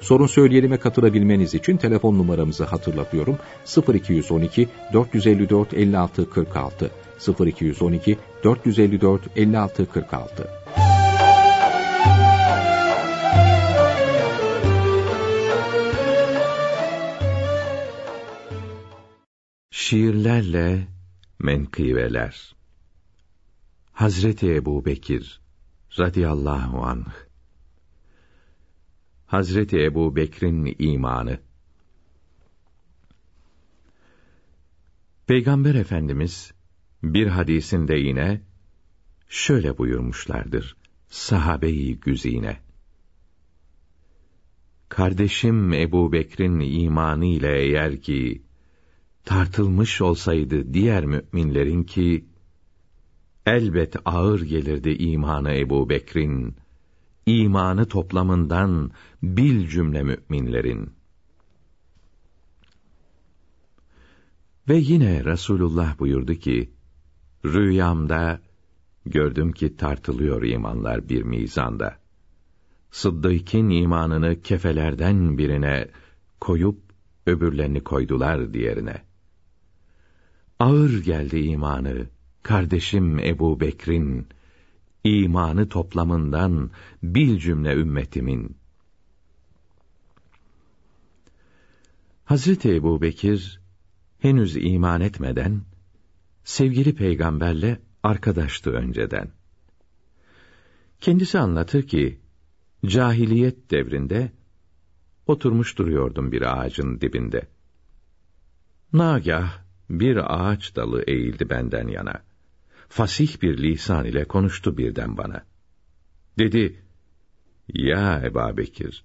Sorun söyleyelime katılabilmeniz için telefon numaramızı hatırlatıyorum. 0212 454 56 46 0212 454 56 46 Şiirlerle menkıbeler. Hazreti Ebu Bekir radıyallahu anh Hazreti Ebu Bekir'in imanı Peygamber Efendimiz bir hadisinde yine şöyle buyurmuşlardır sahabe-i güzine. Kardeşim Ebu Bekir'in imanı ile eğer ki tartılmış olsaydı diğer müminlerin ki elbet ağır gelirdi imanı Ebu Bekir'in imanı toplamından bil cümle müminlerin. Ve yine Resulullah buyurdu ki, rüyamda gördüm ki tartılıyor imanlar bir mizanda. Sıddık'ın imanını kefelerden birine koyup öbürlerini koydular diğerine. Ağır geldi imanı kardeşim Ebu Bekir'in imanı toplamından bil cümle ümmetimin. Hazreti Ebu Bekir henüz iman etmeden sevgili peygamberle arkadaştı önceden. Kendisi anlatır ki cahiliyet devrinde oturmuş duruyordum bir ağacın dibinde. Nagah bir ağaç dalı eğildi benden yana fasih bir lisan ile konuştu birden bana. Dedi, Ya Eba Bekir,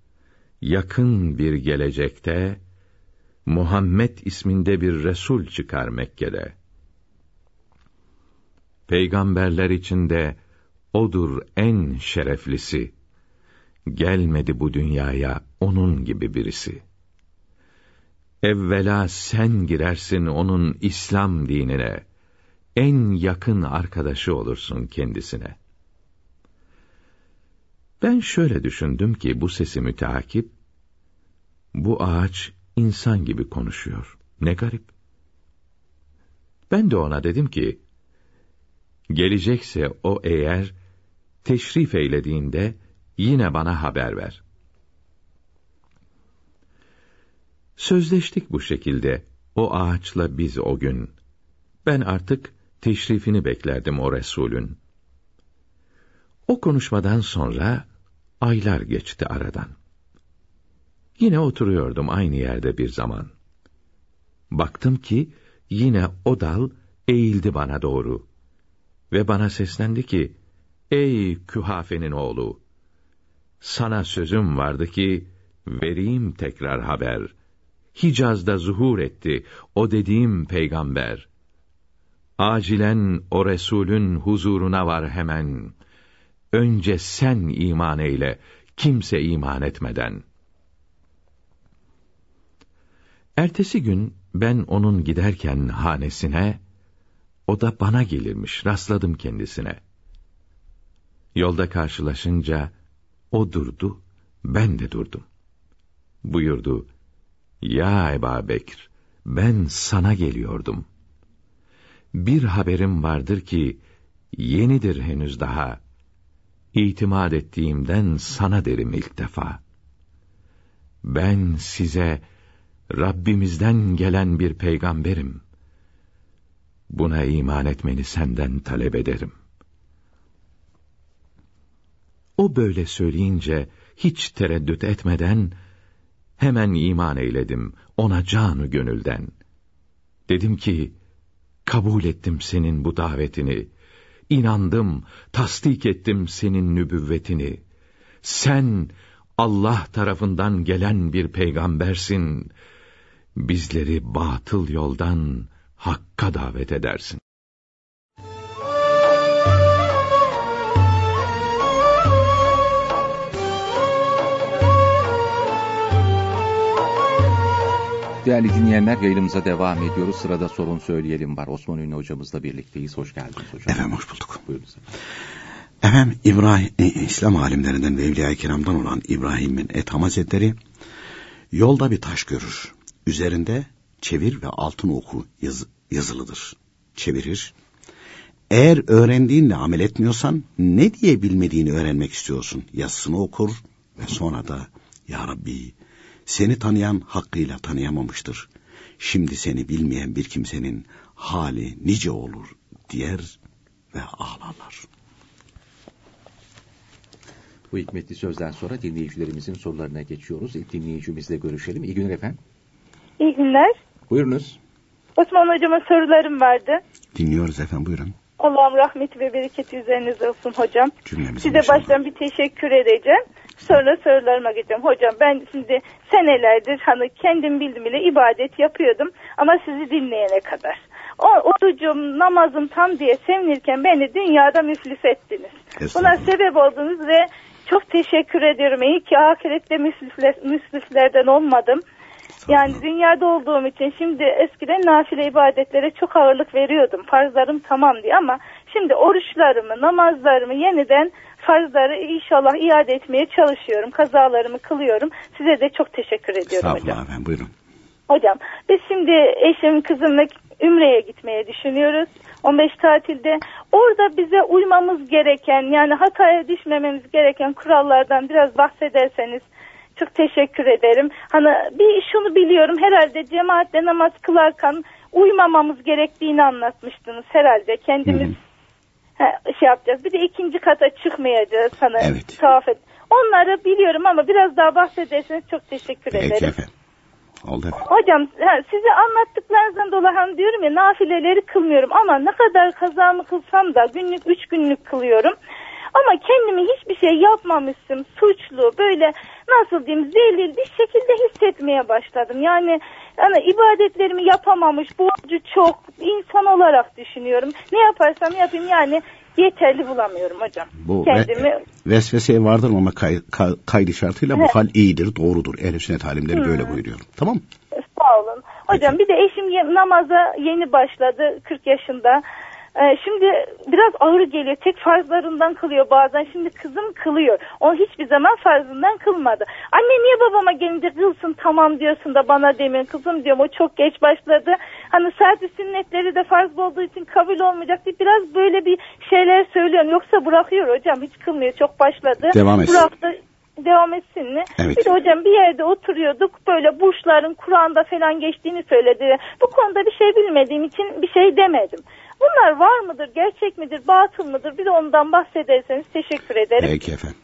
yakın bir gelecekte, Muhammed isminde bir Resul çıkar Mekke'de. Peygamberler içinde odur en şereflisi. Gelmedi bu dünyaya onun gibi birisi. Evvela sen girersin onun İslam dinine.'' En yakın arkadaşı olursun kendisine. Ben şöyle düşündüm ki bu sesi müteakip, bu ağaç insan gibi konuşuyor. Ne garip. Ben de ona dedim ki, gelecekse o eğer, teşrif eylediğinde yine bana haber ver. Sözleştik bu şekilde, o ağaçla biz o gün. Ben artık teşrifini beklerdim o Resulün. O konuşmadan sonra aylar geçti aradan. Yine oturuyordum aynı yerde bir zaman. Baktım ki yine o dal eğildi bana doğru ve bana seslendi ki: "Ey Kühafe'nin oğlu, sana sözüm vardı ki vereyim tekrar haber. Hicaz'da zuhur etti o dediğim peygamber. Acilen o Resulün huzuruna var hemen. Önce sen iman eyle, kimse iman etmeden. Ertesi gün ben onun giderken hanesine, o da bana gelirmiş, rastladım kendisine. Yolda karşılaşınca, o durdu, ben de durdum. Buyurdu, Ya Eba Bekir, ben sana geliyordum.'' Bir haberim vardır ki yenidir henüz daha. İtimat ettiğimden sana derim ilk defa. Ben size Rabbimizden gelen bir peygamberim. Buna iman etmeni senden talep ederim. O böyle söyleyince hiç tereddüt etmeden hemen iman eyledim ona canı gönülden. Dedim ki Kabul ettim senin bu davetini. İnandım, tasdik ettim senin nübüvvetini. Sen Allah tarafından gelen bir peygambersin. Bizleri batıl yoldan hakka davet edersin. Değerli dinleyenler yayınımıza devam ediyoruz. Sırada sorun söyleyelim var. Osman Ünlü hocamızla birlikteyiz. Hoş geldiniz hocam. Efendim hoş bulduk. Buyurun. Efendim İbrahim, e, İslam alimlerinden ve Evliya-i Kiram'dan olan İbrahim'in Etham Hazretleri yolda bir taş görür. Üzerinde çevir ve altın oku yaz, yazılıdır. Çevirir. Eğer öğrendiğinle amel etmiyorsan ne diye bilmediğini öğrenmek istiyorsun? Yazısını okur ve sonra da Ya Rabbi seni tanıyan hakkıyla tanıyamamıştır. Şimdi seni bilmeyen bir kimsenin hali nice olur diyer ve ağlarlar. Bu hikmetli sözden sonra dinleyicilerimizin sorularına geçiyoruz. İlk dinleyicimizle görüşelim. İyi günler efendim. İyi günler. Buyurunuz. Osman hocama sorularım vardı. Dinliyoruz efendim buyurun. Allah'ım rahmeti ve bereketi üzerinize olsun hocam. Cümlemizin Size baştan bir teşekkür edeceğim. Sonra sorularıma geçeceğim. Hocam ben şimdi senelerdir hani kendim bildim bile ibadet yapıyordum. Ama sizi dinleyene kadar. O orucum, namazım tam diye sevinirken beni dünyada müflis ettiniz. Buna sebep oldunuz ve çok teşekkür ediyorum. İyi ki ahirette müflisler, müflislerden olmadım. Yani dünyada olduğum için şimdi eskiden nafile ibadetlere çok ağırlık veriyordum. Farzlarım tamam diye ama şimdi oruçlarımı, namazlarımı yeniden farzları inşallah iade etmeye çalışıyorum. Kazalarımı kılıyorum. Size de çok teşekkür ediyorum hocam. Estağfurullah efendim buyurun. Hocam biz şimdi eşim kızımla Ümre'ye gitmeye düşünüyoruz. 15 tatilde. Orada bize uymamız gereken yani hataya düşmememiz gereken kurallardan biraz bahsederseniz çok teşekkür ederim. Hani bir şunu biliyorum herhalde cemaatle namaz kılarken uymamamız gerektiğini anlatmıştınız herhalde. Kendimiz he, şey yapacağız. Bir de ikinci kata çıkmayacağız. Hani Evet. tavaf et. Onları biliyorum ama biraz daha bahsederseniz çok teşekkür Peki ederim. efendim. Oldu efendim. Hocam ha, size anlattıklarınızdan dolayı hani diyorum ya nafileleri kılmıyorum ama ne kadar kazamı kılsam da günlük üç günlük kılıyorum. Ama kendimi hiçbir şey yapmamışım, suçlu, böyle nasıl diyeyim zelil bir şekilde hissetmeye başladım. Yani yani ibadetlerimi yapamamış, borcu çok, insan olarak düşünüyorum. Ne yaparsam yapayım yani yeterli bulamıyorum hocam. Bu Kendimi ve, vesveseye vardır ama kay, kay- kaydı şartıyla bu Evet. hal iyidir, doğrudur. Ehl-i sünnet alimleri böyle buyuruyor. Tamam mı? Sağ olun. Hocam bir de eşim namaza yeni başladı 40 yaşında. Ee, şimdi biraz ağır geliyor. Tek farzlarından kılıyor bazen. Şimdi kızım kılıyor. O hiçbir zaman farzından kılmadı. Anne niye babama gelince kılsın tamam diyorsun da bana demin kızım diyorum. O çok geç başladı. Hani sadece sünnetleri de farz olduğu için kabul olmayacak diye biraz böyle bir şeyler söylüyorum. Yoksa bırakıyor hocam. Hiç kılmıyor. Çok başladı. Devam etsin. Bıraktı devam etsin mi? Evet. Bir de hocam bir yerde oturuyorduk böyle burçların Kur'an'da falan geçtiğini söyledi. Bu konuda bir şey bilmediğim için bir şey demedim. Bunlar var mıdır, gerçek midir, batıl mıdır? Bir de ondan bahsederseniz teşekkür ederim. Peki efendim.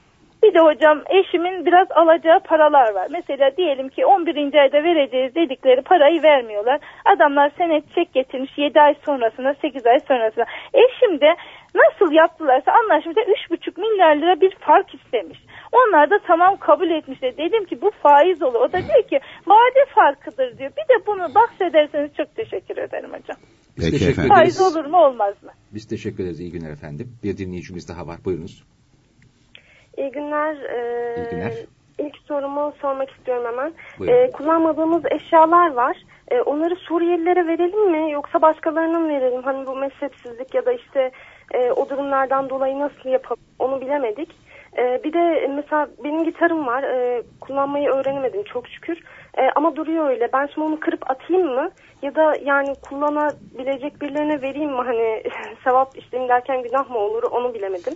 Bir de hocam eşimin biraz alacağı paralar var. Mesela diyelim ki 11. ayda vereceğiz dedikleri parayı vermiyorlar. Adamlar senet çek getirmiş 7 ay sonrasına 8 ay sonrasına. Eşim de nasıl yaptılarsa anlaşmışlar 3,5 milyar lira bir fark istemiş. Onlar da tamam kabul etmişler. Dedim ki bu faiz olur. O da diyor ki vade farkıdır diyor. Bir de bunu bahsederseniz çok teşekkür ederim hocam. Biz Peki teşekkür efendim. ederiz. Faiz olur mu olmaz mı? Biz teşekkür ederiz. İyi günler efendim. Bir dinleyicimiz daha var. Buyurunuz. İyi günler. Ee, İyi günler. İlk sorumu sormak istiyorum hemen. Buyurun. Ee, kullanmadığımız eşyalar var. Ee, onları Suriyelilere verelim mi yoksa başkalarına mı verelim? Hani bu mezhepsizlik ya da işte e, o durumlardan dolayı nasıl yapalım onu bilemedik. Ee, bir de mesela benim gitarım var. Ee, kullanmayı öğrenemedim çok şükür. Ee, ama duruyor öyle. Ben şimdi onu kırıp atayım mı? Ya da yani kullanabilecek birilerine vereyim mi? Hani sevap işlemi derken günah mı olur onu bilemedim.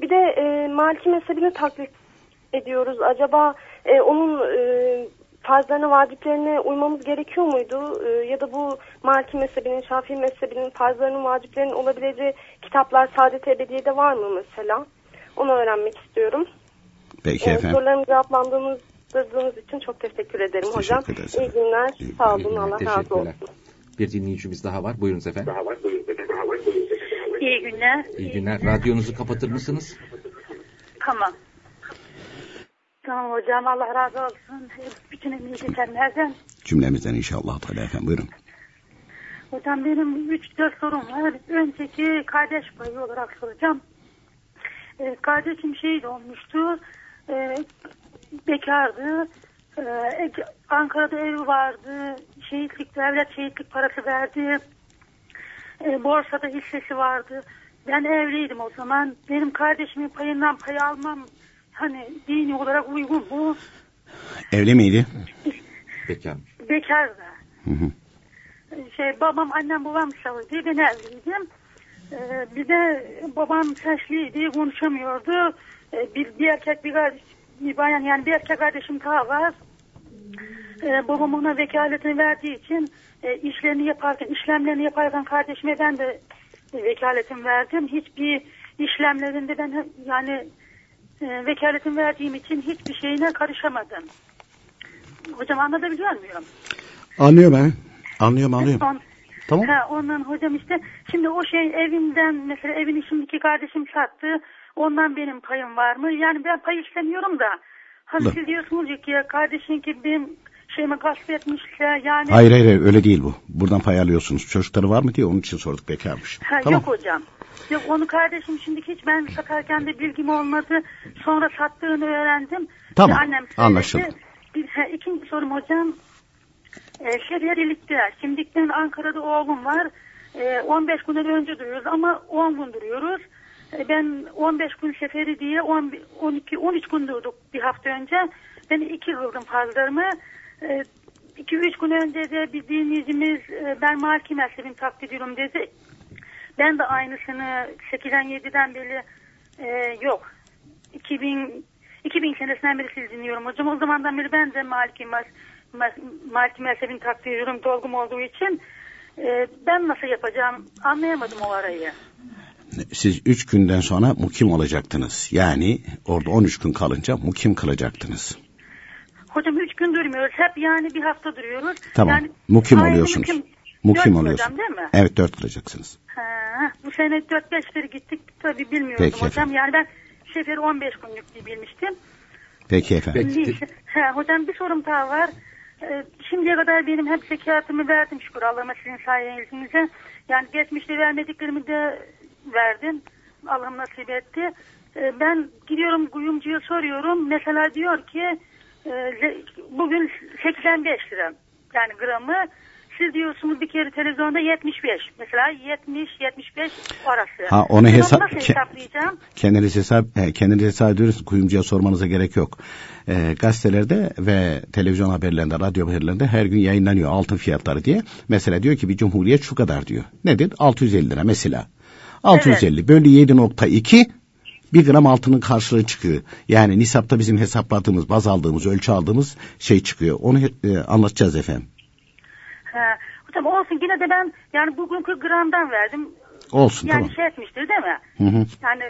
Bir de e, Maliki mezhebini taklit ediyoruz. Acaba e, onun e, farzlarına, vaciplerine uymamız gerekiyor muydu? E, ya da bu Maliki mezhebinin, Şafii mezhebinin farzlarının, vaciplerinin olabileceği kitaplar Saadet Ebediye'de var mı mesela? Onu öğrenmek istiyorum. Peki E, efendim. sorularımı cevaplandırdığınız için çok teşekkür ederim Biz hocam. teşekkür ederiz İyi günler, İyi sağ olun, Allah razı olsun. Bir dinleyicimiz daha var. Buyurunuz efendim. İyi günler. İyi günler. Radyonuzu kapatır mısınız? Tamam. Tamam hocam Allah razı olsun. Bütün emeği geçenlerden. Cümlemizden inşallah Teala efendim buyurun. Hocam benim 3-4 sorum var. Önceki kardeş payı olarak soracağım. Ee, kardeşim şehit olmuştu. Ee, bekardı. Ee, Ankara'da evi vardı. Şehitlik, devlet şehitlik parası verdi. Ee, borsada hissesi vardı. Ben evliydim o zaman. Benim kardeşimin payından pay almam hani dini olarak uygun mu? Evli miydi? Bekar. Bekar da. Hı hı. Şey, babam, annem, babam Saudi, ben evliydim. Ee, bir de babam sesliydi, konuşamıyordu. Ee, bir, bir erkek, bir, kardeş, bir bayan yani bir erkek kardeşim daha var. Ee, babam ona vekaletini verdiği için e, işlerini yaparken, işlemlerini yaparken kardeşime ben de vekaletim verdim. Hiçbir işlemlerinde ben yani e, vekaletim verdiğim için hiçbir şeyine karışamadım. Hocam anlatabiliyor muyum? Anlıyorum ben. Anlıyorum anlıyorum. On, Tamam. Ha, ondan hocam işte şimdi o şey evimden mesela evini şimdiki kardeşim sattı. Ondan benim payım var mı? Yani ben pay istemiyorum da. Hani siz diyorsunuz ya ki kardeşin ki benim şeyimi gasp etmişse yani. Hayır hayır öyle değil bu. Buradan pay alıyorsunuz. Çocukları var mı diye onun için sorduk bekarmış. Ha, tamam. Yok hocam. Yok onu kardeşim şimdi hiç ben satarken de bilgim olmadı. Sonra sattığını öğrendim. Tamam, Annem söyledi. anlaşıldı. Bir, ha, ikinci sorum hocam. E, şeriyelikte. Şimdi ben Ankara'da oğlum var. E, 15 günden önce duruyoruz ama 10 gün duruyoruz. E, ben 15 gün seferi diye 10, 12 13 gün durduk bir hafta önce. Ben iki kıldım fazlarımı. 2-3 gün önce de bir dinleyicimiz e, ben malki mezhebini taklit ediyorum dedi. Ben de aynısını 8'den 7'den beri e, yok. 2000 2000 senesinden beri siz dinliyorum hocam. O zamandan beri ben de Maliki, mez, mez, Maliki mezhebini takdir ediyorum dolgum olduğu için. E, ben nasıl yapacağım anlayamadım o arayı. Siz üç günden sonra mukim olacaktınız. Yani orada 13 gün kalınca mukim kılacaktınız. Hocam 3 gün durmuyoruz. Hep yani bir hafta duruyoruz. Tamam. Yani mukim oluyorsunuz. Mukim, Mukim Dört oluyorsunuz. hocam değil mi? Evet dört kılacaksınız. Ha, bu sene 4-5 kere gittik tabii bilmiyordum Peki hocam. efendim. Yani ben seferi 15 günlük diye bilmiştim. Peki efendim. Peki. Ha, hocam bir sorum daha var. Ee, şimdiye kadar benim hep zekatımı verdim şükür Allah'ıma sizin sayenizde. Yani geçmişte vermediklerimi de verdim. Allah'ım nasip etti. Ee, ben gidiyorum kuyumcuya soruyorum. Mesela diyor ki e, bugün 85 lira yani gramı. Siz diyorsunuz bir kere televizyonda 75. Mesela 70-75 arası. Ha, onu Ben hesap- nasıl ke- hesaplayacağım? Kendiniz hesap, e, kendiniz hesap ediyorsunuz. Kuyumcuya sormanıza gerek yok. E, gazetelerde ve televizyon haberlerinde, radyo haberlerinde her gün yayınlanıyor altın fiyatları diye. Mesela diyor ki bir cumhuriyet şu kadar diyor. Nedir? 650 lira mesela. 650 bölü 7.2 bir gram altının karşılığı çıkıyor. Yani nisapta bizim hesapladığımız, baz aldığımız, ölçü aldığımız şey çıkıyor. Onu e, anlatacağız efendim. Ha, hocam olsun yine de ben yani bugünkü gramdan verdim. Olsun Yani tamam. şey etmiştir değil mi? Hı hı. Yani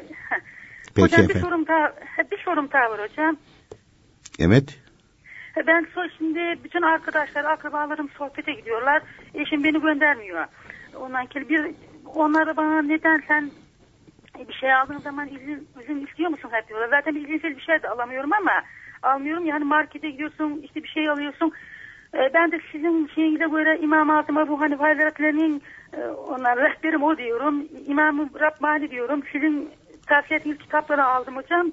Peki hocam bir sorum daha bir sorum daha var hocam. Evet. Ben şimdi bütün arkadaşlar, akrabalarım sohbete gidiyorlar. Eşim beni göndermiyor. Ondan ki bir onlara bana neden sen bir şey aldığın zaman izin, izin istiyor musun hep diyorlar. Zaten izinsiz bir şey de alamıyorum ama almıyorum. Yani markete gidiyorsun işte bir şey alıyorsun. Ee, ben de sizin şeyinize göre İmam-ı Azam Ebu Hanife Hazretleri'nin e, onlar rehberim o diyorum. İmam-ı Rabbani diyorum. Sizin tavsiye ettiğiniz kitapları aldım hocam.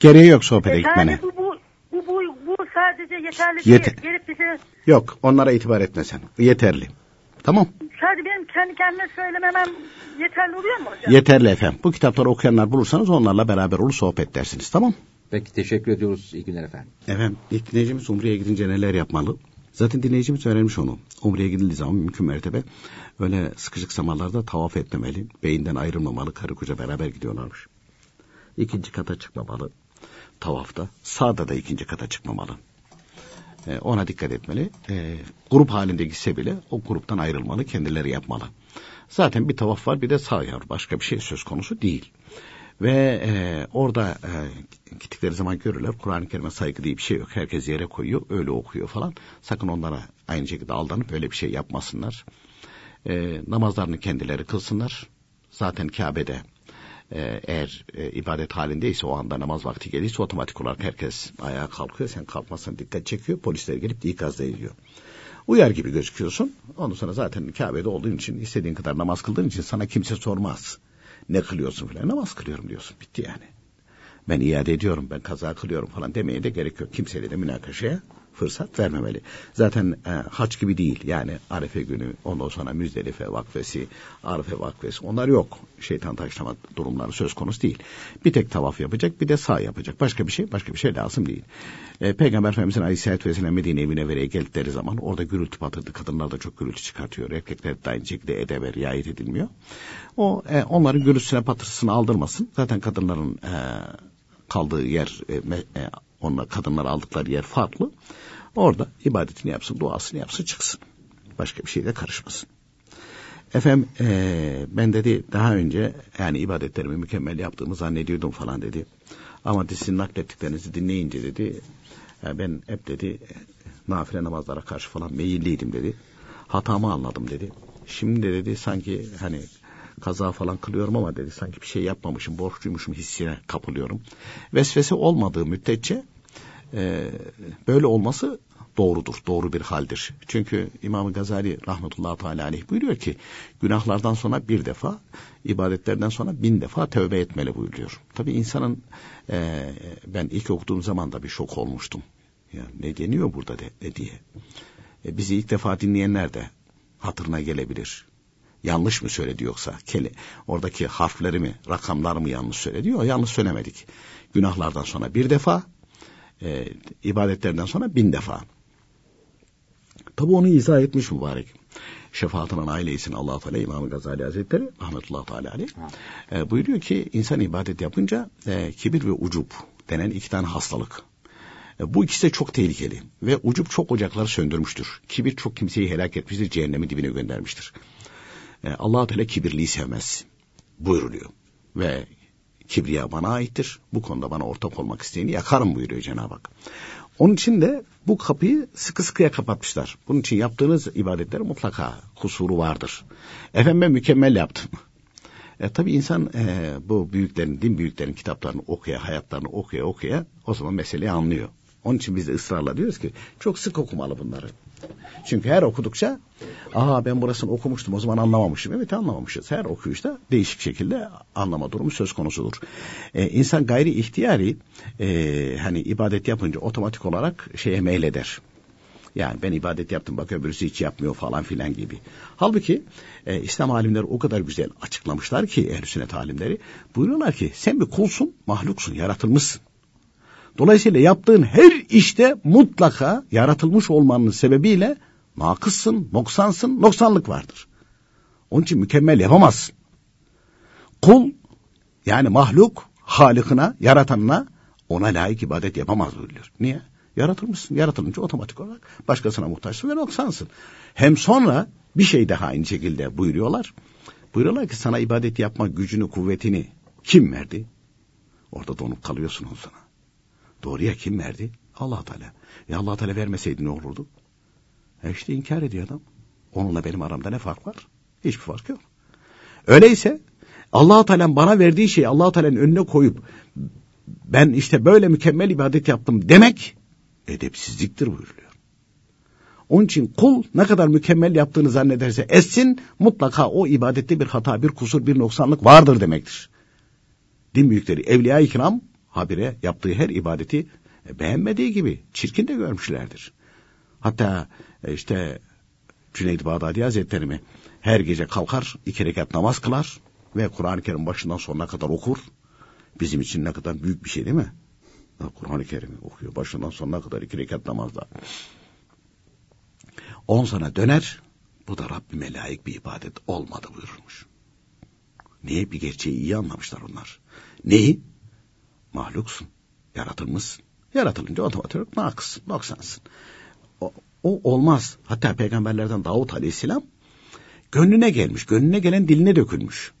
Gereği yok sohbete E, gitmene. sadece bu, bu, bu, bu sadece yeterli Yeter. değil. Gelip bize Yok onlara itibar etme sen. Yeterli. Tamam. sadece benim kendi kendime söylememem yeterli oluyor mu hocam? Yeterli efendim. Bu kitapları okuyanlar bulursanız onlarla beraber olur sohbet dersiniz. Tamam. Peki teşekkür ediyoruz. İyi günler efendim. Efendim ilk dinleyicimiz Umre'ye gidince neler yapmalı? Zaten dinleyicimiz öğrenmiş onu. Umre'ye gidildiği zaman mümkün mertebe öyle sıkışık zamanlarda tavaf etmemeli. Beyinden ayrılmamalı. Karı koca beraber gidiyorlarmış. İkinci kata çıkmamalı. Tavafta. Sağda da ikinci kata çıkmamalı. Ee, ona dikkat etmeli. Ee, grup halinde gitse bile o gruptan ayrılmalı. Kendileri yapmalı. Zaten bir tavaf var bir de sağ yar. Başka bir şey söz konusu değil. Ve e, orada e, gittikleri zaman görürler Kur'an-ı Kerim'e saygı diye bir şey yok. Herkes yere koyuyor, öyle okuyor falan. Sakın onlara aynı şekilde aldanıp öyle bir şey yapmasınlar. E, namazlarını kendileri kılsınlar. Zaten Kabe'de e, eğer e, ibadet halindeyse o anda namaz vakti gelirse otomatik olarak herkes ayağa kalkıyor. Sen kalkmazsan dikkat çekiyor. Polisler gelip ikaz ediyor. Uyar gibi gözüküyorsun. Ondan sonra zaten Kabe'de olduğun için istediğin kadar namaz kıldığın için sana kimse sormaz. Ne kılıyorsun falan. Namaz kılıyorum diyorsun. Bitti yani. Ben iade ediyorum, ben kaza kılıyorum falan demeye de gerek yok. Kimseyle de münakaşaya fırsat vermemeli. Zaten e, haç gibi değil yani Arefe günü ondan sonra Müzdelife vakfesi, Arefe vakfesi onlar yok. Şeytan taşlama durumları söz konusu değil. Bir tek tavaf yapacak bir de sağ yapacak. Başka bir şey başka bir şey lazım değil. E, Peygamber Efendimizin Aleyhisselatü Vesselam Medine evine vereye geldikleri zaman orada gürültü patırdı. Kadınlar da çok gürültü çıkartıyor. Erkekler de aynı şekilde edebe riayet edilmiyor. O e, onların gürültüsüne patırtısını aldırmasın. Zaten kadınların e, kaldığı yer e, e, onunla kadınlar aldıkları yer farklı. Orada ibadetini yapsın, duasını yapsın, çıksın. Başka bir şeyle karışmasın. Efendim e, ben dedi daha önce yani ibadetlerimi mükemmel yaptığımı zannediyordum falan dedi. Ama sizin naklettiklerinizi dinleyince dedi ya ben hep dedi nafile namazlara karşı falan meyilliydim dedi. Hatamı anladım dedi. Şimdi dedi sanki hani kaza falan kılıyorum ama dedi sanki bir şey yapmamışım, borçluymuşum hissine kapılıyorum. Vesvese olmadığı müddetçe e, böyle olması doğrudur, doğru bir haldir. Çünkü İmam Gazali rahmetullahi teala aleyh buyuruyor ki günahlardan sonra bir defa, ibadetlerden sonra bin defa tövbe etmeli buyuruyor. Tabi insanın e, ben ilk okuduğum zaman da bir şok olmuştum. Ya ne deniyor burada de, de diye. E, bizi ilk defa dinleyenler de hatırına gelebilir. Yanlış mı söyledi yoksa? Keli, oradaki harfleri mi, rakamlar mı yanlış söyledi? Yok yanlış söylemedik. Günahlardan sonra bir defa, e, ibadetlerden sonra bin defa. Tabi onu izah etmiş mübarek. Şefaatinin ailesinin allah Teala İmam Gazali Hazretleri rahmetullahi teala aleyh e, buyuruyor ki insan ibadet yapınca e, kibir ve ucup denen iki tane hastalık. E, bu ikisi de çok tehlikeli ve ucup çok ocakları söndürmüştür. Kibir çok kimseyi helak etmiştir, cehennemi dibine göndermiştir. E, allah Teala kibirliği sevmez buyuruluyor. Ve kibriya bana aittir. Bu konuda bana ortak olmak isteyeni yakarım buyuruyor Cenab-ı Hak. Onun için de bu kapıyı sıkı sıkıya kapatmışlar. Bunun için yaptığınız ibadetler mutlaka kusuru vardır. Efendim ben mükemmel yaptım. E, tabii insan e, bu büyüklerin, din büyüklerin kitaplarını okuya, hayatlarını okuya okuya o zaman meseleyi anlıyor. Onun için biz de ısrarla diyoruz ki çok sık okumalı bunları. Çünkü her okudukça aa ben burasını okumuştum o zaman anlamamışım. Evet anlamamışız. Her okuyuşta değişik şekilde anlama durumu söz konusudur. Ee, insan gayri ihtiyari e, hani ibadet yapınca otomatik olarak şeye meyleder. Yani ben ibadet yaptım bak öbürüsü hiç yapmıyor falan filan gibi. Halbuki e, İslam alimleri o kadar güzel açıklamışlar ki ehl sünnet alimleri. Buyuruyorlar ki sen bir kulsun, mahluksun, yaratılmışsın. Dolayısıyla yaptığın her işte mutlaka yaratılmış olmanın sebebiyle nakıssın, noksansın, noksanlık vardır. Onun için mükemmel yapamazsın. Kul yani mahluk halikına, yaratanına ona layık ibadet yapamaz buyuruyor. Niye? Yaratılmışsın. Yaratılınca otomatik olarak başkasına muhtaçsın ve noksansın. Hem sonra bir şey daha aynı şekilde buyuruyorlar. Buyuruyorlar ki sana ibadet yapma gücünü, kuvvetini kim verdi? Orada donup kalıyorsun o sana. Doğruya kim verdi? allah Teala. Ya allah Teala vermeseydi ne olurdu? E işte inkar ediyor adam. Onunla benim aramda ne fark var? Hiçbir fark yok. Öyleyse allah Teala'nın bana verdiği şeyi allah Teala'nın önüne koyup ben işte böyle mükemmel ibadet yaptım demek edepsizliktir buyuruluyor. Onun için kul ne kadar mükemmel yaptığını zannederse etsin mutlaka o ibadette bir hata, bir kusur, bir noksanlık vardır demektir. Din büyükleri, evliya-i kiram habire yaptığı her ibadeti e, beğenmediği gibi çirkin de görmüşlerdir. Hatta e, işte Cüneyd Bağdadi Hazretleri mi her gece kalkar iki rekat namaz kılar ve Kur'an-ı Kerim başından sonuna kadar okur. Bizim için ne kadar büyük bir şey değil mi? Kur'an-ı Kerim'i okuyor başından sonuna kadar iki rekat namazda. On sana döner bu da Rabbime layık bir ibadet olmadı buyurmuş. Niye bir gerçeği iyi anlamışlar onlar. Neyi? Mahluksun. Yaratılmışsın. Yaratılınca otomatik olarak nakıssın, noksansın. O, o olmaz. Hatta peygamberlerden Davut aleyhisselam gönlüne gelmiş. Gönlüne gelen diline dökülmüş.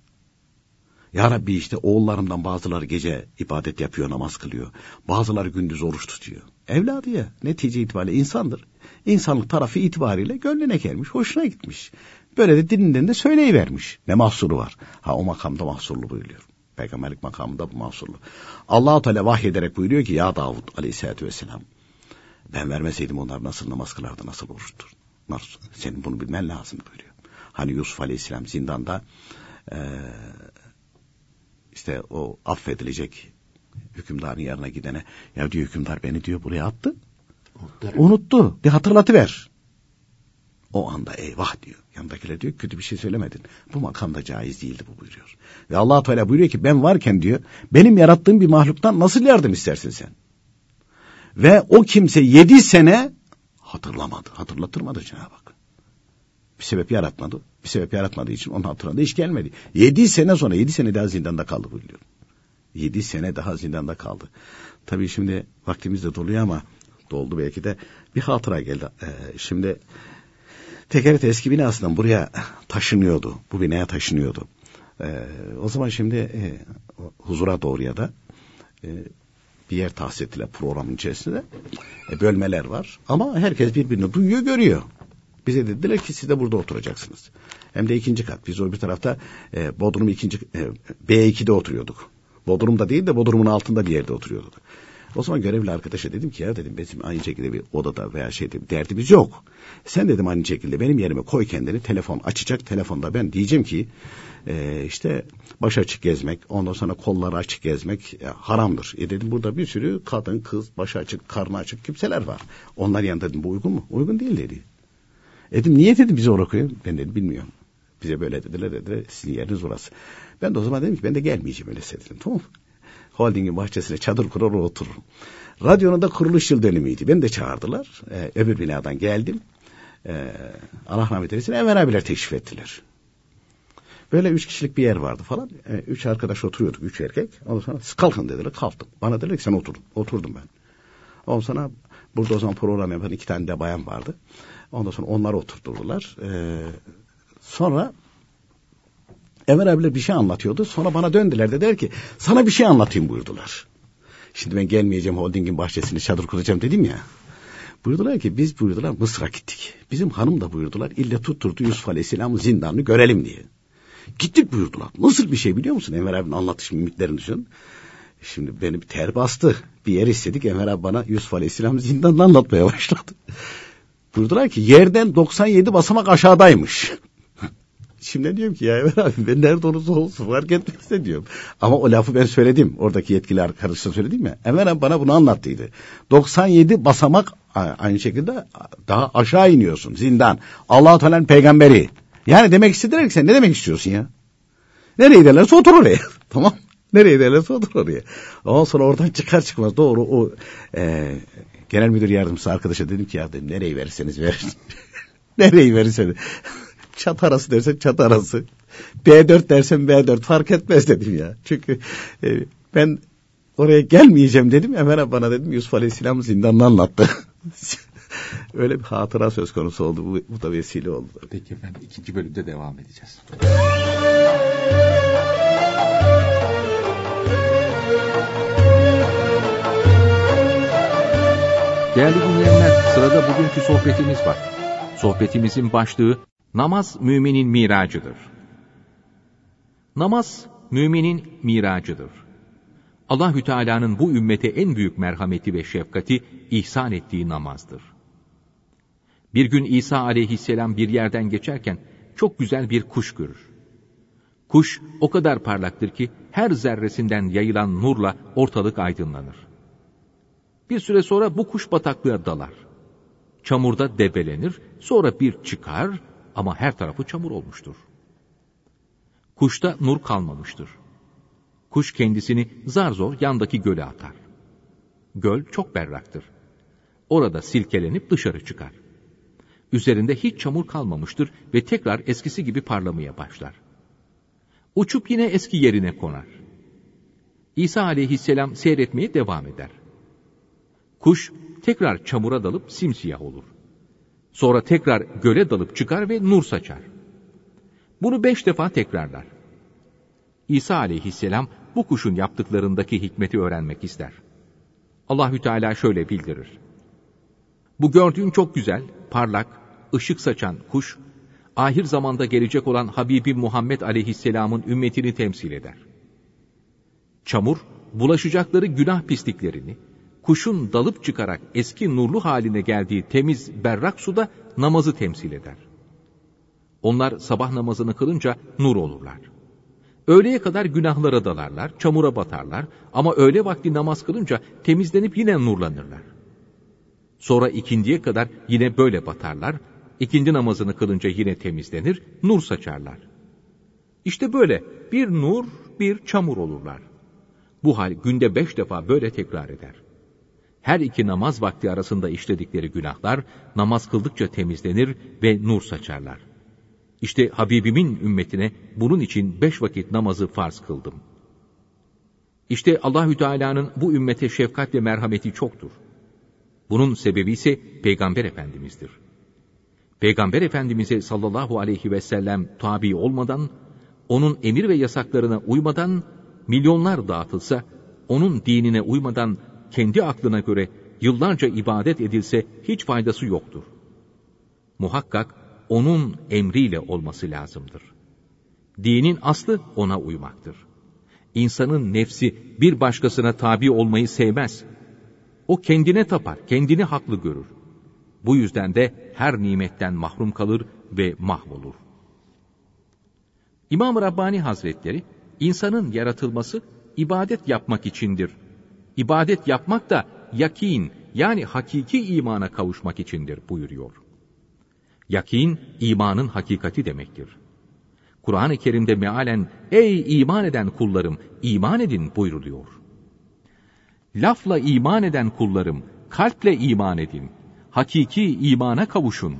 Ya Rabbi işte oğullarımdan bazıları gece ibadet yapıyor, namaz kılıyor. Bazıları gündüz oruç tutuyor. Evladı ya netice itibariyle insandır. İnsanlık tarafı itibariyle gönlüne gelmiş, hoşuna gitmiş. Böyle de dilinden de söyleyivermiş. Ne mahsuru var? Ha o makamda mahsurlu buyuruyor. Peygamberlik makamında bu mahsurlu. Allah-u Teala vahyederek buyuruyor ki ya Davud aleyhissalatü vesselam ben vermeseydim onlar nasıl namaz kılardı, nasıl oruç? Senin bunu bilmen lazım buyuruyor. Hani Yusuf aleyhisselam zindanda e, işte o affedilecek hükümdarın yanına gidene ya diyor hükümdar beni diyor buraya attı. Unuttu. Bir hatırlatıver. O anda eyvah diyor. Yandakiler diyor kötü bir şey söylemedin. Bu makamda caiz değildi bu buyuruyor. Ve allah Teala buyuruyor ki ben varken diyor benim yarattığım bir mahluktan nasıl yardım istersin sen? Ve o kimse yedi sene hatırlamadı. Hatırlatırmadı Cenab-ı Hak. Bir sebep yaratmadı. Bir sebep yaratmadığı için onun hatırına hiç gelmedi. Yedi sene sonra yedi sene daha zindanda kaldı buyuruyor. Yedi sene daha zindanda kaldı. Tabii şimdi vaktimiz de doluyor ama doldu belki de bir hatıra geldi. Ee, şimdi Tekeret eski binasından buraya taşınıyordu. Bu binaya taşınıyordu. Ee, o zaman şimdi e, huzura doğruya da e, bir yer tahsis ettiler programın içerisinde. E, bölmeler var ama herkes birbirini duyuyor görüyor. Bize dediler ki siz de burada oturacaksınız. Hem de ikinci kat. Biz o bir tarafta e, Bodrum ikinci e, B2'de oturuyorduk. Bodrum'da değil de Bodrum'un altında bir yerde oturuyorduk. O zaman görevli arkadaşa dedim ki ya dedim bizim aynı şekilde bir odada veya şeyde bir derdimiz yok. Sen dedim aynı şekilde benim yerime koy kendini telefon açacak telefonda ben diyeceğim ki e, işte baş açık gezmek ondan sonra kolları açık gezmek e, haramdır. E dedim burada bir sürü kadın kız baş açık karnı açık kimseler var. Onlar yanında dedim bu uygun mu? Uygun değil dedi. E dedim niye dedi bizi oraya? Ben dedim bilmiyorum. Bize böyle dediler dediler sizin yeriniz orası. Ben de o zaman dedim ki ben de gelmeyeceğim öyle dedim tamam? Holdingin bahçesine çadır kurar otururum. Radyonun da kuruluş yıl dönümüydü. Beni de çağırdılar. Ee, öbür binadan geldim. Ee, Allah rahmet eylesin Enver abiler teşrif ettiler. Böyle üç kişilik bir yer vardı falan. Ee, üç arkadaş oturuyorduk, üç erkek. Ondan sonra kalkın dediler, kalktım. Bana dediler ki sen oturdun. Oturdum ben. Ondan sonra burada o zaman program yapan iki tane de bayan vardı. Ondan sonra onları oturtturdular. Ee, sonra Enver abiler bir şey anlatıyordu. Sonra bana döndüler de der ki sana bir şey anlatayım buyurdular. Şimdi ben gelmeyeceğim holdingin bahçesini çadır kuracağım dedim ya. Buyurdular ki biz buyurdular Mısır'a gittik. Bizim hanım da buyurdular ille tutturdu Yusuf Aleyhisselam'ın zindanını görelim diye. Gittik buyurdular. Nasıl bir şey biliyor musun? Enver abinin anlatış mimiklerini düşün. Şimdi beni bir ter bastı. Bir yer istedik. Enver abi bana Yusuf Aleyhisselam zindanını anlatmaya başladı. Buyurdular ki yerden 97 basamak aşağıdaymış. Şimdi diyorum ki ya Ömer abi ben nerede olursa olsun fark etmezse diyorum. Ama o lafı ben söyledim. Oradaki yetkili arkadaşa söyledim ya. Ömer abi bana bunu anlattıydı. 97 basamak aynı şekilde daha aşağı iniyorsun zindan. Allah-u Teala'nın peygamberi. Yani demek istediler ki sen ne demek istiyorsun ya? Nereye derlerse otur oraya. tamam Nereye derlerse otur oraya. Ondan sonra oradan çıkar çıkmaz doğru o e, genel müdür yardımcısı arkadaşa dedim ki ya dedim nereyi verirseniz verin. nereyi verirseniz. Çat arası dersen çat arası. B4 dersen B4 fark etmez dedim ya. Çünkü e, ben oraya gelmeyeceğim dedim. Hemen bana dedim Yusuf Aleyhisselam zindanını anlattı. Öyle bir hatıra söz konusu oldu. Bu, bu da vesile oldu. Peki efendim ikinci bölümde devam edeceğiz. Değerli dinleyenler, sırada bugünkü sohbetimiz var. Sohbetimizin başlığı Namaz müminin miracıdır. Namaz müminin miracıdır. Allahü Teala'nın bu ümmete en büyük merhameti ve şefkati ihsan ettiği namazdır. Bir gün İsa aleyhisselam bir yerden geçerken çok güzel bir kuş görür. Kuş o kadar parlaktır ki her zerresinden yayılan nurla ortalık aydınlanır. Bir süre sonra bu kuş bataklığa dalar. Çamurda debelenir, sonra bir çıkar, ama her tarafı çamur olmuştur. Kuşta nur kalmamıştır. Kuş kendisini zar zor yandaki göle atar. Göl çok berraktır. Orada silkelenip dışarı çıkar. Üzerinde hiç çamur kalmamıştır ve tekrar eskisi gibi parlamaya başlar. Uçup yine eski yerine konar. İsa aleyhisselam seyretmeye devam eder. Kuş tekrar çamura dalıp simsiyah olur. Sonra tekrar göle dalıp çıkar ve nur saçar. Bunu beş defa tekrarlar. İsa aleyhisselam bu kuşun yaptıklarındaki hikmeti öğrenmek ister. Allahü Teala şöyle bildirir. Bu gördüğün çok güzel, parlak, ışık saçan kuş, ahir zamanda gelecek olan Habibi Muhammed aleyhisselamın ümmetini temsil eder. Çamur, bulaşacakları günah pisliklerini, kuşun dalıp çıkarak eski nurlu haline geldiği temiz berrak suda namazı temsil eder. Onlar sabah namazını kılınca nur olurlar. Öğleye kadar günahlara dalarlar, çamura batarlar ama öğle vakti namaz kılınca temizlenip yine nurlanırlar. Sonra ikindiye kadar yine böyle batarlar, ikindi namazını kılınca yine temizlenir, nur saçarlar. İşte böyle bir nur, bir çamur olurlar. Bu hal günde beş defa böyle tekrar eder. Her iki namaz vakti arasında işledikleri günahlar namaz kıldıkça temizlenir ve nur saçarlar. İşte Habibimin ümmetine bunun için beş vakit namazı farz kıldım. İşte Allahü Teala'nın bu ümmete şefkat ve merhameti çoktur. Bunun sebebi ise Peygamber Efendimiz'dir. Peygamber Efendimiz'e sallallahu aleyhi ve sellem tabi olmadan, onun emir ve yasaklarına uymadan, milyonlar dağıtılsa, onun dinine uymadan, kendi aklına göre yıllarca ibadet edilse hiç faydası yoktur. Muhakkak onun emriyle olması lazımdır. Dinin aslı ona uymaktır. İnsanın nefsi bir başkasına tabi olmayı sevmez. O kendine tapar, kendini haklı görür. Bu yüzden de her nimetten mahrum kalır ve mahvolur. İmam Rabbani Hazretleri, insanın yaratılması ibadet yapmak içindir. İbadet yapmak da yakin yani hakiki imana kavuşmak içindir buyuruyor. Yakin, imanın hakikati demektir. Kur'an-ı Kerim'de mealen, ey iman eden kullarım, iman edin buyruluyor. Lafla iman eden kullarım, kalple iman edin. Hakiki imana kavuşun.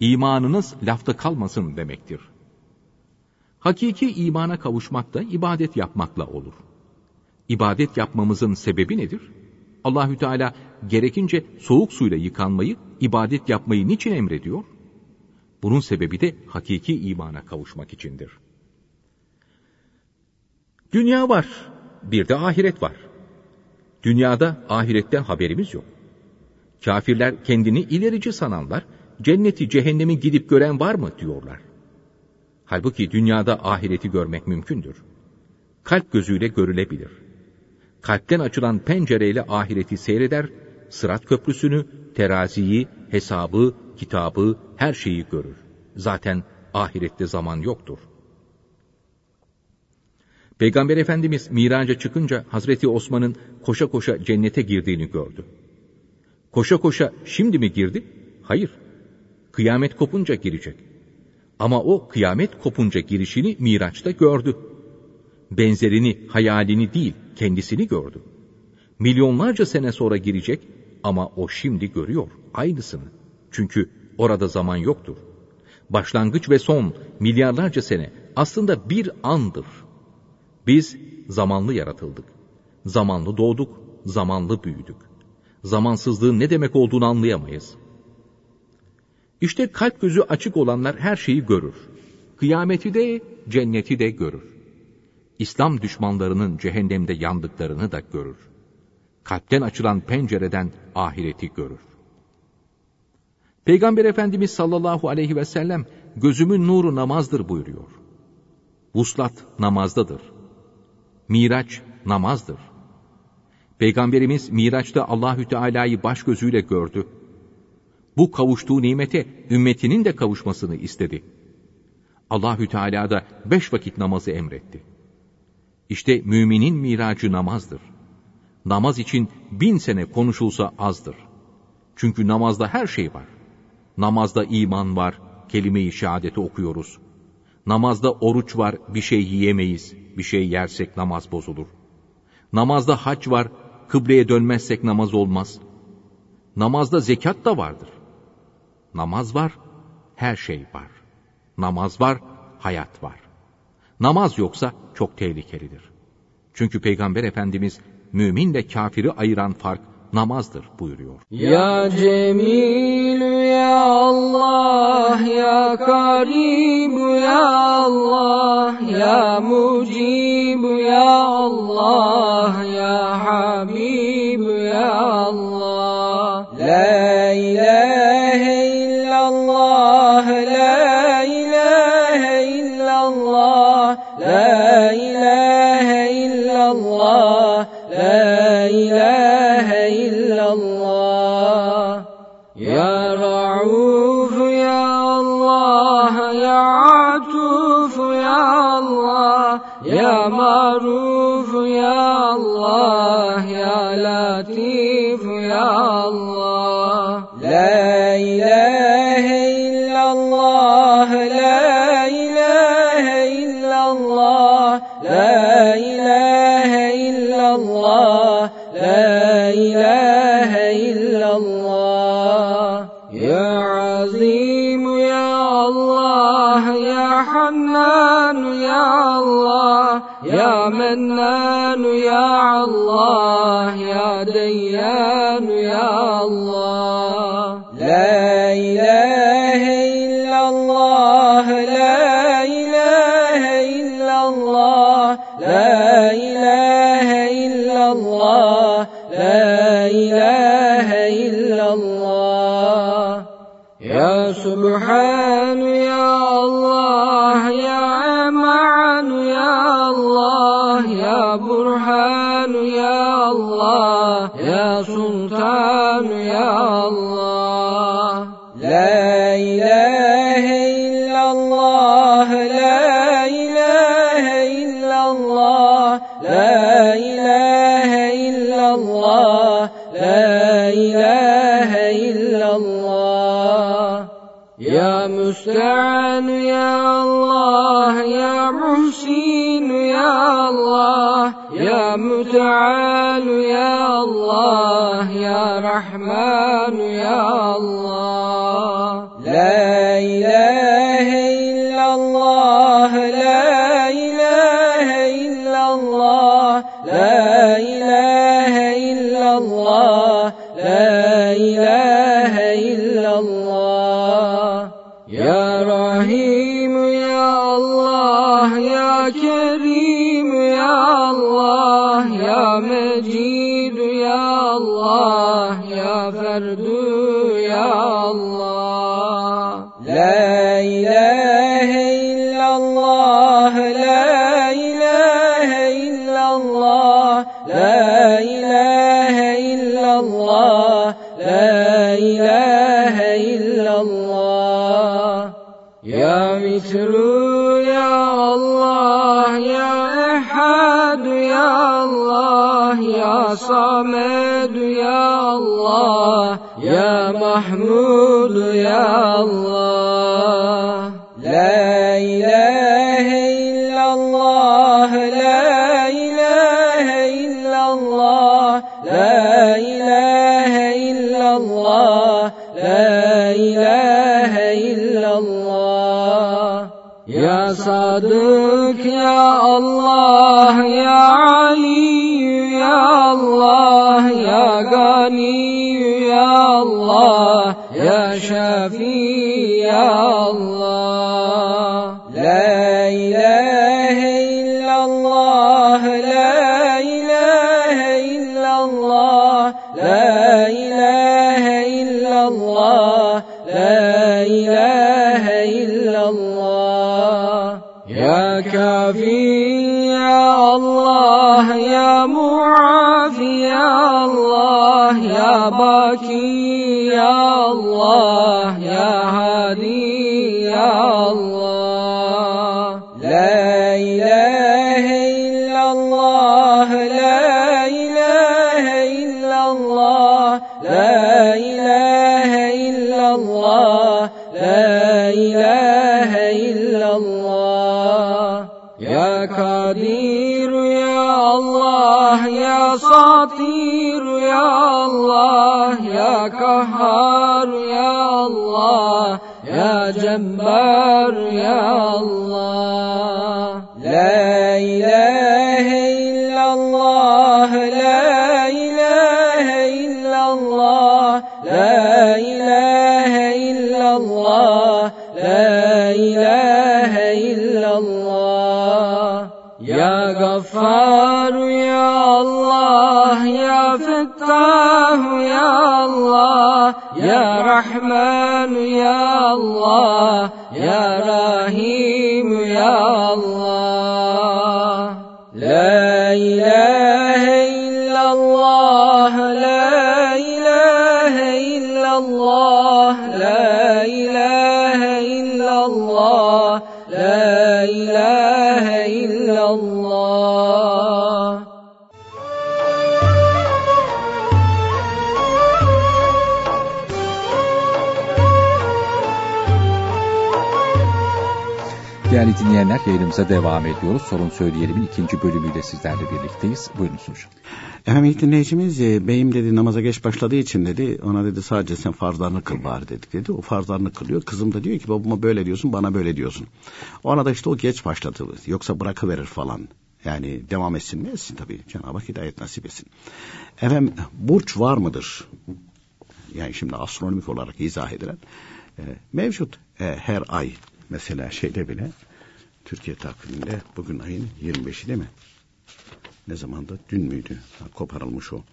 İmanınız lafta kalmasın demektir. Hakiki imana kavuşmak da ibadet yapmakla olur. İbadet yapmamızın sebebi nedir? Allahü Teala gerekince soğuk suyla yıkanmayı, ibadet yapmayı niçin emrediyor? Bunun sebebi de hakiki imana kavuşmak içindir. Dünya var, bir de ahiret var. Dünyada ahiretten haberimiz yok. Kafirler kendini ilerici sananlar, cenneti cehennemi gidip gören var mı diyorlar. Halbuki dünyada ahireti görmek mümkündür. Kalp gözüyle görülebilir. Kalpten açılan pencereyle ahireti seyreder, sırat köprüsünü, teraziyi, hesabı, kitabı, her şeyi görür. Zaten ahirette zaman yoktur. Peygamber Efendimiz miraca çıkınca Hazreti Osman'ın koşa koşa cennete girdiğini gördü. Koşa koşa şimdi mi girdi? Hayır. Kıyamet kopunca girecek. Ama o kıyamet kopunca girişini Miraç'ta gördü. Benzerini, hayalini değil, kendisini gördü. Milyonlarca sene sonra girecek ama o şimdi görüyor aynısını. Çünkü orada zaman yoktur. Başlangıç ve son milyarlarca sene aslında bir andır. Biz zamanlı yaratıldık. Zamanlı doğduk, zamanlı büyüdük. Zamansızlığın ne demek olduğunu anlayamayız. İşte kalp gözü açık olanlar her şeyi görür. Kıyameti de, cenneti de görür. İslam düşmanlarının cehennemde yandıklarını da görür. Kalpten açılan pencereden ahireti görür. Peygamber Efendimiz sallallahu aleyhi ve sellem gözümün nuru namazdır buyuruyor. Vuslat namazdadır. Miraç namazdır. Peygamberimiz Miraç'ta Allahü Teala'yı baş gözüyle gördü. Bu kavuştuğu nimete ümmetinin de kavuşmasını istedi. Allahü Teala da beş vakit namazı emretti. İşte müminin miracı namazdır. Namaz için bin sene konuşulsa azdır. Çünkü namazda her şey var. Namazda iman var, kelime-i şehadeti okuyoruz. Namazda oruç var, bir şey yiyemeyiz, bir şey yersek namaz bozulur. Namazda hac var, kıbleye dönmezsek namaz olmaz. Namazda zekat da vardır. Namaz var, her şey var. Namaz var, hayat var. Namaz yoksa çok tehlikelidir. Çünkü Peygamber Efendimiz müminle kafiri ayıran fark namazdır buyuruyor. Ya Cemil ya Allah ya Karib ya Allah ya Mucib ya Allah ya Habib ya Allah La ilahe Harun. برهان يا الله يا سلطان يا الله. الله تعال يا الله يا رحمن يا الله. ya Allah ya Ehad ya Allah ya Samed ya Allah ya Mahmud ya Allah. يدك يا الله يا علي يا الله يا غني يا الله يا شفي يا الله باكي يا الله يا هادي يا الله. Kahhar Ya Allah Ya Cebbar Ya Allah. الرحمن يا dinleyenler yayınımıza devam ediyoruz. Sorun Söyleyelim'in ikinci bölümüyle sizlerle birlikteyiz. Buyurunuz hocam. Efendim ilk dinleyicimiz e, beyim dedi namaza geç başladığı için dedi ona dedi sadece sen farzlarını kıl bari dedik dedi. O farzlarını kılıyor. Kızım da diyor ki babama böyle diyorsun bana böyle diyorsun. Ona da işte o geç başladı. Yoksa bırakıverir falan. Yani devam etsin mi etsin tabii. Cenab-ı Hak hidayet nasip etsin. Efendim burç var mıdır? Yani şimdi astronomik olarak izah edilen e, mevcut. E, her ay mesela şeyde bile Türkiye takviminde bugün ayın 25'i değil mi? Ne zamandı? Dün müydü? Ha, koparılmış o.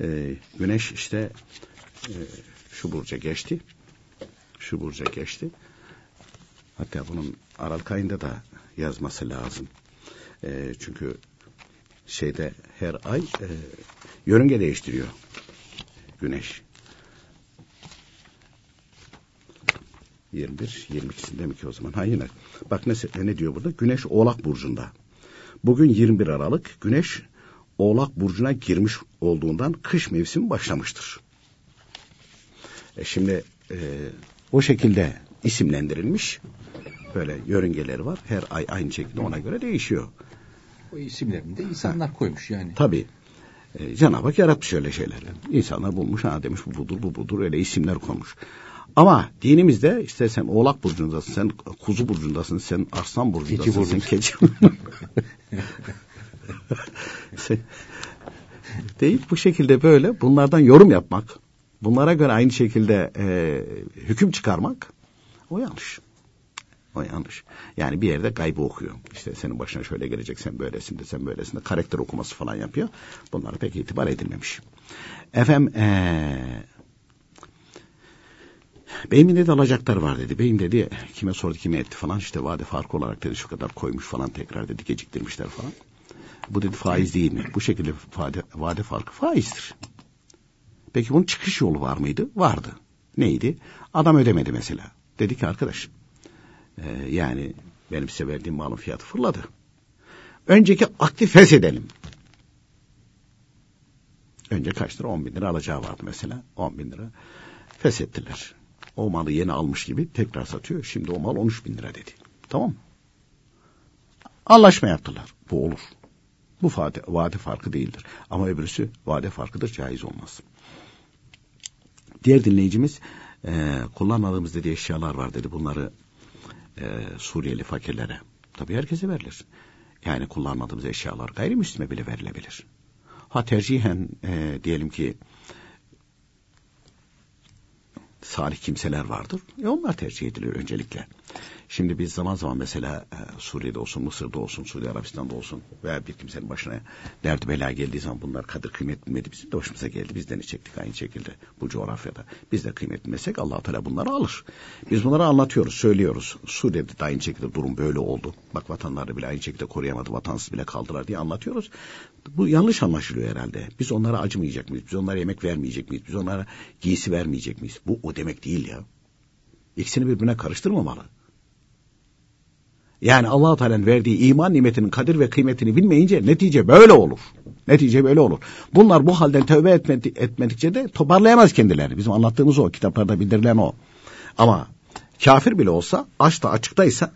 Ee, güneş işte e, şu burca geçti. Şu burca geçti. Hatta bunun Aralık ayında da yazması lazım. E, çünkü şeyde her ay e, yörünge değiştiriyor. Güneş. 21, 22'sinde mi ki o zaman? Ha yine. Bak ne, ne diyor burada? Güneş Oğlak Burcu'nda. Bugün 21 Aralık. Güneş Oğlak Burcu'na girmiş olduğundan kış mevsimi başlamıştır. E şimdi e, o şekilde isimlendirilmiş. Böyle yörüngeleri var. Her ay aynı şekilde ona göre değişiyor. O isimlerini de insanlar ha. koymuş yani. Tabii. E, Cenab-ı Hak yaratmış öyle şeyleri. İnsanlar bulmuş ha demiş bu budur bu budur öyle isimler konmuş. Ama dinimizde işte sen oğlak burcundasın, sen kuzu burcundasın, sen arslan burcundasın, keçi sen keçi sen, değil bu şekilde böyle bunlardan yorum yapmak, bunlara göre aynı şekilde e, hüküm çıkarmak o yanlış. O yanlış. Yani bir yerde gaybı okuyor. İşte senin başına şöyle gelecek, sen böylesin de sen böylesin de karakter okuması falan yapıyor. Bunlara pek itibar edilmemiş. Efendim ee, Beyim dedi alacaklar var dedi. Beyim dedi kime sordu kime etti falan işte vade farkı olarak dedi şu kadar koymuş falan tekrar dedi geciktirmişler falan. Bu dedi faiz değil mi? Bu şekilde vade, vade farkı faizdir. Peki bunun çıkış yolu var mıydı? Vardı. Neydi? Adam ödemedi mesela. Dedi ki arkadaş e, yani benim size verdiğim malın fiyatı fırladı. Önceki akti feshedelim. Önce kaç lira? 10 bin lira alacağı vardı mesela. 10 bin lira feshettiler. O malı yeni almış gibi tekrar satıyor. Şimdi o mal 13 bin lira dedi. Tamam mı? Anlaşma yaptılar. Bu olur. Bu vade, vade farkı değildir. Ama öbürüsü vade farkıdır caiz olmaz. Diğer dinleyicimiz e, kullanmadığımız dediği eşyalar var dedi. Bunları e, Suriyeli fakirlere tabii herkese verilir. Yani kullanmadığımız eşyalar gayrimüslime bile verilebilir. Ha tercihen e, diyelim ki salih kimseler vardır. E onlar tercih ediliyor öncelikle. Şimdi biz zaman zaman mesela e, Suriye'de olsun, Mısır'da olsun, Suudi Arabistan'da olsun veya bir kimsenin başına derdi bela geldiği zaman bunlar kadir kıymet bilmedi. Bizim de hoşumuza geldi. Biz de ne çektik aynı şekilde bu coğrafyada. Biz de kıymet bilmesek allah Teala bunları alır. Biz bunları anlatıyoruz, söylüyoruz. Suriye'de de aynı şekilde durum böyle oldu. Bak vatanları bile aynı şekilde koruyamadı, vatansız bile kaldılar diye anlatıyoruz. Bu yanlış anlaşılıyor herhalde. Biz onlara acımayacak mıyız? Biz onlara yemek vermeyecek miyiz? Biz onlara giysi vermeyecek miyiz? Bu o demek değil ya. İkisini birbirine karıştırmamalı. Yani allah Teala'nın verdiği iman nimetinin kadir ve kıymetini bilmeyince netice böyle olur. Netice böyle olur. Bunlar bu halden tövbe etmedikçe de toparlayamaz kendilerini. Bizim anlattığımız o, kitaplarda bildirilen o. Ama kafir bile olsa aç da açıktaysa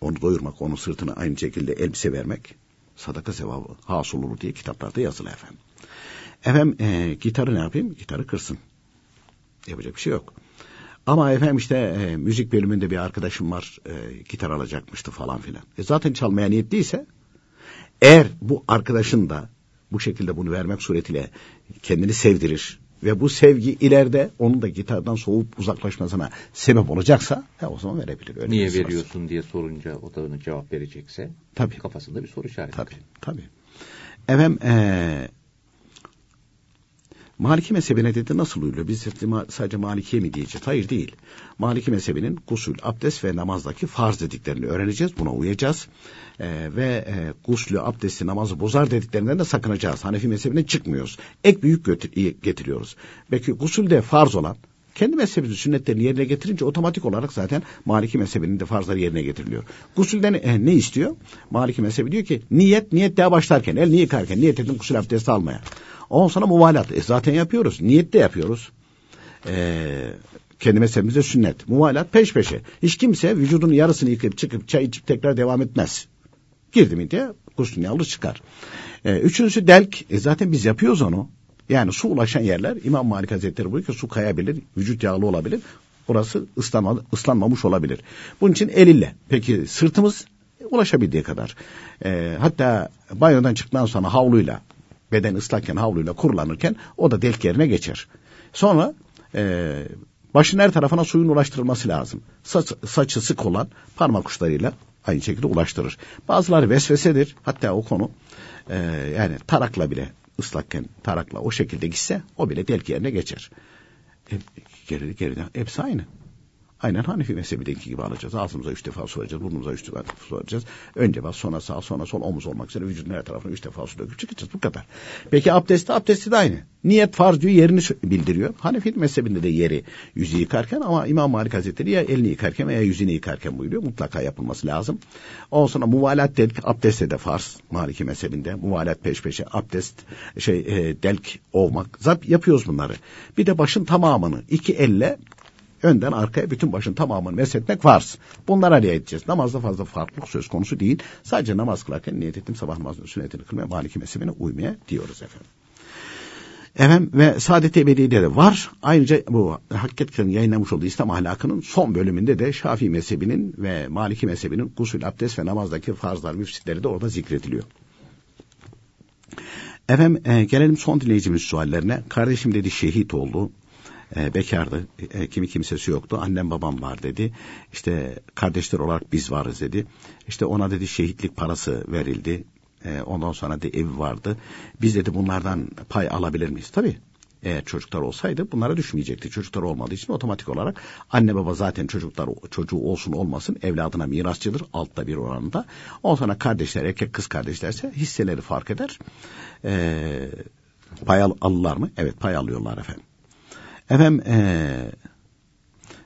onu doyurmak, onun sırtına aynı şekilde elbise vermek sadaka sevabı hasıl olur diye kitaplarda yazılı efendim. Efendim e, gitarı ne yapayım? Gitarı kırsın. Yapacak bir şey yok. Ama efendim işte e, müzik bölümünde bir arkadaşım var e, gitar alacakmıştı falan filan. E, zaten çalmaya niyetliyse eğer bu arkadaşın da bu şekilde bunu vermek suretiyle kendini sevdirir ve bu sevgi ileride onun da gitardan soğup uzaklaşmasına sebep olacaksa he, o zaman verebilir. Öyle Niye veriyorsun diye sorunca o da ona cevap verecekse tabii. kafasında bir soru işareti. Tabii, tabii. Efendim ee, Maliki mezhebine dedi nasıl uyuluyor? Biz sadece Malikiye mi diyeceğiz? Hayır değil. Maliki mezhebinin gusül, abdest ve namazdaki farz dediklerini öğreneceğiz. Buna uyacağız. Ee, ve e, guslü, abdesti, namazı bozar dediklerinden de sakınacağız. Hanefi mezhebine çıkmıyoruz. Ek büyük getiriyoruz. Peki gusülde farz olan Kendi mezhebinin sünnetlerini yerine getirince otomatik olarak zaten Maliki mezhebinin de farzları yerine getiriliyor. Gusülden e, ne istiyor? Maliki mezhebi diyor ki niyet niyet daha başlarken el yıkarken niyet ettim gusül abdesti almaya. Ondan sonra muvalat. E, zaten yapıyoruz. Niyet de yapıyoruz. Eee kendi mezhebimizde sünnet. Muvalat peş peşe. Hiç kimse vücudun yarısını yıkayıp çıkıp çay içip tekrar devam etmez. Girdi mi diye guslünü alır çıkar. Ee, üçüncüsü delk. E, zaten biz yapıyoruz onu. Yani su ulaşan yerler İmam Malik Hazretleri buyuruyor ki su kayabilir, vücut yağlı olabilir. Orası ıslanma, ıslanmamış olabilir. Bunun için el ile. Peki sırtımız ulaşabildiği kadar. E, hatta banyodan çıktıktan sonra havluyla, beden ıslakken havluyla kurulanırken o da delk yerine geçer. Sonra e, başın her tarafına suyun ulaştırılması lazım. Saç, saçı sık olan parmak uçlarıyla aynı şekilde ulaştırır. Bazıları vesvesedir. Hatta o konu e, yani tarakla bile ıslakken tarakla o şekilde gitse o bile delk yerine geçer. E, geri, geriden hepsi aynı. Aynen Hanefi mezhebindeki gibi alacağız. Ağzımıza üç defa soracağız, burnumuza üç defa soracağız. Önce bas, sonra sağ, sonra sol omuz olmak üzere vücudun her tarafına üç defa su döküp çıkacağız. Bu kadar. Peki abdesti, abdesti de aynı. Niyet farz diyor, yerini bildiriyor. Hanefi mezhebinde de yeri yüzü yıkarken ama İmam Malik Hazretleri ya elini yıkarken veya yüzünü yıkarken buyuruyor. Mutlaka yapılması lazım. Ondan sonra muvalat dedik, abdeste de farz. Maliki mezhebinde muvalat peş peşe abdest, şey e, delk olmak. Zap yapıyoruz bunları. Bir de başın tamamını iki elle önden arkaya bütün başın tamamını meshetmek farz. Bunlara riayet edeceğiz. Namazda fazla farklılık söz konusu değil. Sadece namaz kılarken niyet ettim sabah namazının sünnetini kılmaya, maliki mezhebine uymaya diyoruz efendim. Efendim ve Saadet Ebedi'de de var. Ayrıca bu Hakikat'ın yayınlamış olduğu İslam ahlakının son bölümünde de Şafii mezhebinin ve Maliki mezhebinin gusül, abdest ve namazdaki farzlar, müfsitleri de orada zikrediliyor. Efendim e, gelelim son dinleyicimiz suallerine. Kardeşim dedi şehit oldu e, bekardı. E, kimi kimsesi yoktu. Annem babam var dedi. İşte kardeşler olarak biz varız dedi. İşte ona dedi şehitlik parası verildi. E, ondan sonra da ev vardı. Biz dedi bunlardan pay alabilir miyiz? Tabii. Eğer çocuklar olsaydı bunlara düşmeyecekti. Çocuklar olmadığı için otomatik olarak anne baba zaten çocuklar çocuğu olsun olmasın evladına mirasçıdır altta bir oranında. Ondan sonra kardeşler erkek kız kardeşlerse hisseleri fark eder. Ee, pay al, alırlar mı? Evet pay alıyorlar efendim. Efendim ee,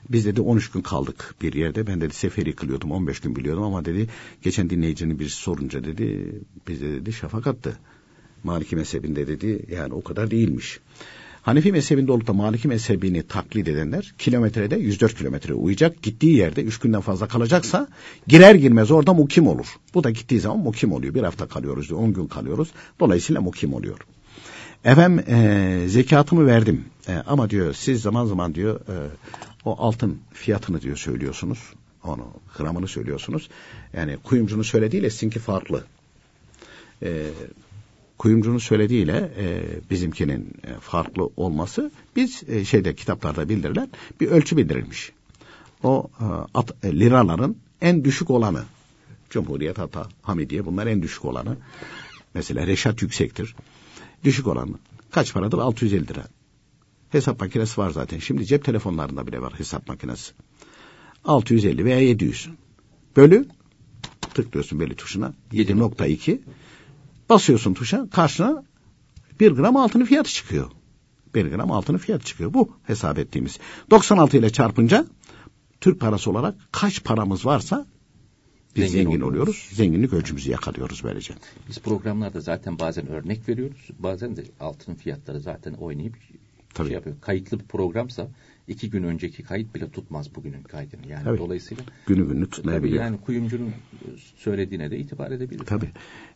biz dedi 13 gün kaldık bir yerde. Ben dedi seferi kılıyordum 15 gün biliyordum ama dedi geçen dinleyicinin birisi sorunca dedi bize dedi şafak attı. Maliki mezhebinde dedi yani o kadar değilmiş. Hanefi mezhebinde olup da Maliki mezhebini taklit edenler kilometrede 104 kilometre uyacak. Gittiği yerde 3 günden fazla kalacaksa girer girmez orada mukim olur. Bu da gittiği zaman mukim oluyor. Bir hafta kalıyoruz, 10 gün kalıyoruz. Dolayısıyla mukim oluyor. Efendim e, zekatımı verdim e, ama diyor siz zaman zaman diyor e, o altın fiyatını diyor söylüyorsunuz. Onu gramını söylüyorsunuz. Yani kuyumcunun söylediğiyle sizinki farklı. E, kuyumcunun söylediğiyle e, bizimkinin e, farklı olması biz e, şeyde kitaplarda bildirilen bir ölçü bildirilmiş. O e, at, e, liraların en düşük olanı Cumhuriyet Hata, Hamidiye bunlar en düşük olanı. Mesela Reşat yüksektir. Düşük olanı. Kaç paradır? 650 lira. Hesap makinesi var zaten. Şimdi cep telefonlarında bile var hesap makinesi. 650 veya 700. Bölü tıklıyorsun belli tuşuna. 7.2 basıyorsun tuşa karşına bir gram altının fiyatı çıkıyor. Bir gram altının fiyatı çıkıyor. Bu hesap ettiğimiz. 96 ile çarpınca Türk parası olarak kaç paramız varsa biz zengin, zengin oluyoruz. Zenginlik ölçümüzü yakalıyoruz böylece. Biz programlarda zaten bazen örnek veriyoruz. Bazen de altın fiyatları zaten oynayıp Tabii. şey yapıyor. Kayıtlı bir programsa iki gün önceki kayıt bile tutmaz bugünün kaydını. Yani tabii. dolayısıyla günü günü tutmayabiliyor. Tabii yani kuyumcunun söylediğine de itibar edebiliriz. Tabii.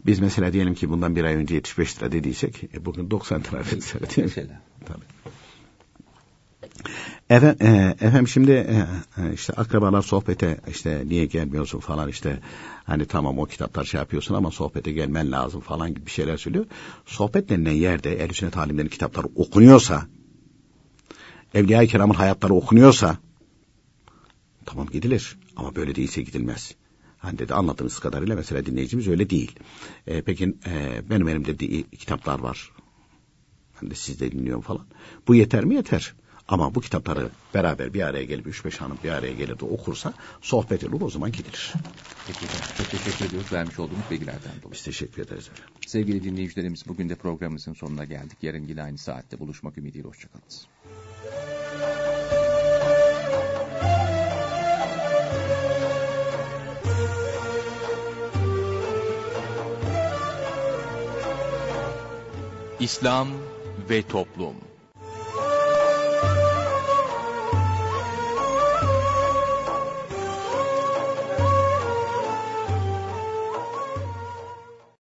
Biz mesela diyelim ki bundan bir ay önce 75 lira dediysek e, bugün 90 lira dediysek. Mesela. Tabii. Efendim, e, efendim şimdi e, e, işte akrabalar sohbete işte niye gelmiyorsun falan işte hani tamam o kitaplar şey yapıyorsun ama sohbete gelmen lazım falan gibi bir şeyler söylüyor. Sohbet denilen yerde ehl sünnet alimlerin kitapları okunuyorsa Evliya-i Kiram'ın hayatları okunuyorsa tamam gidilir ama böyle değilse gidilmez. Hani dedi anladığınız kadarıyla mesela dinleyicimiz öyle değil. E, peki e, benim elimde de kitaplar var. Ben de siz de dinliyorum falan. Bu yeter mi? Yeter. Ama bu kitapları beraber bir araya gelip üç beş hanım bir araya gelir de okursa sohbet olur o zaman gidilir. Peki, çok teşekkür ediyoruz vermiş olduğunuz bilgilerden dolayı. Biz teşekkür ederiz efendim. Sevgili dinleyicilerimiz bugün de programımızın sonuna geldik. Yarın yine aynı saatte buluşmak ümidiyle hoşçakalınız. İslam ve toplum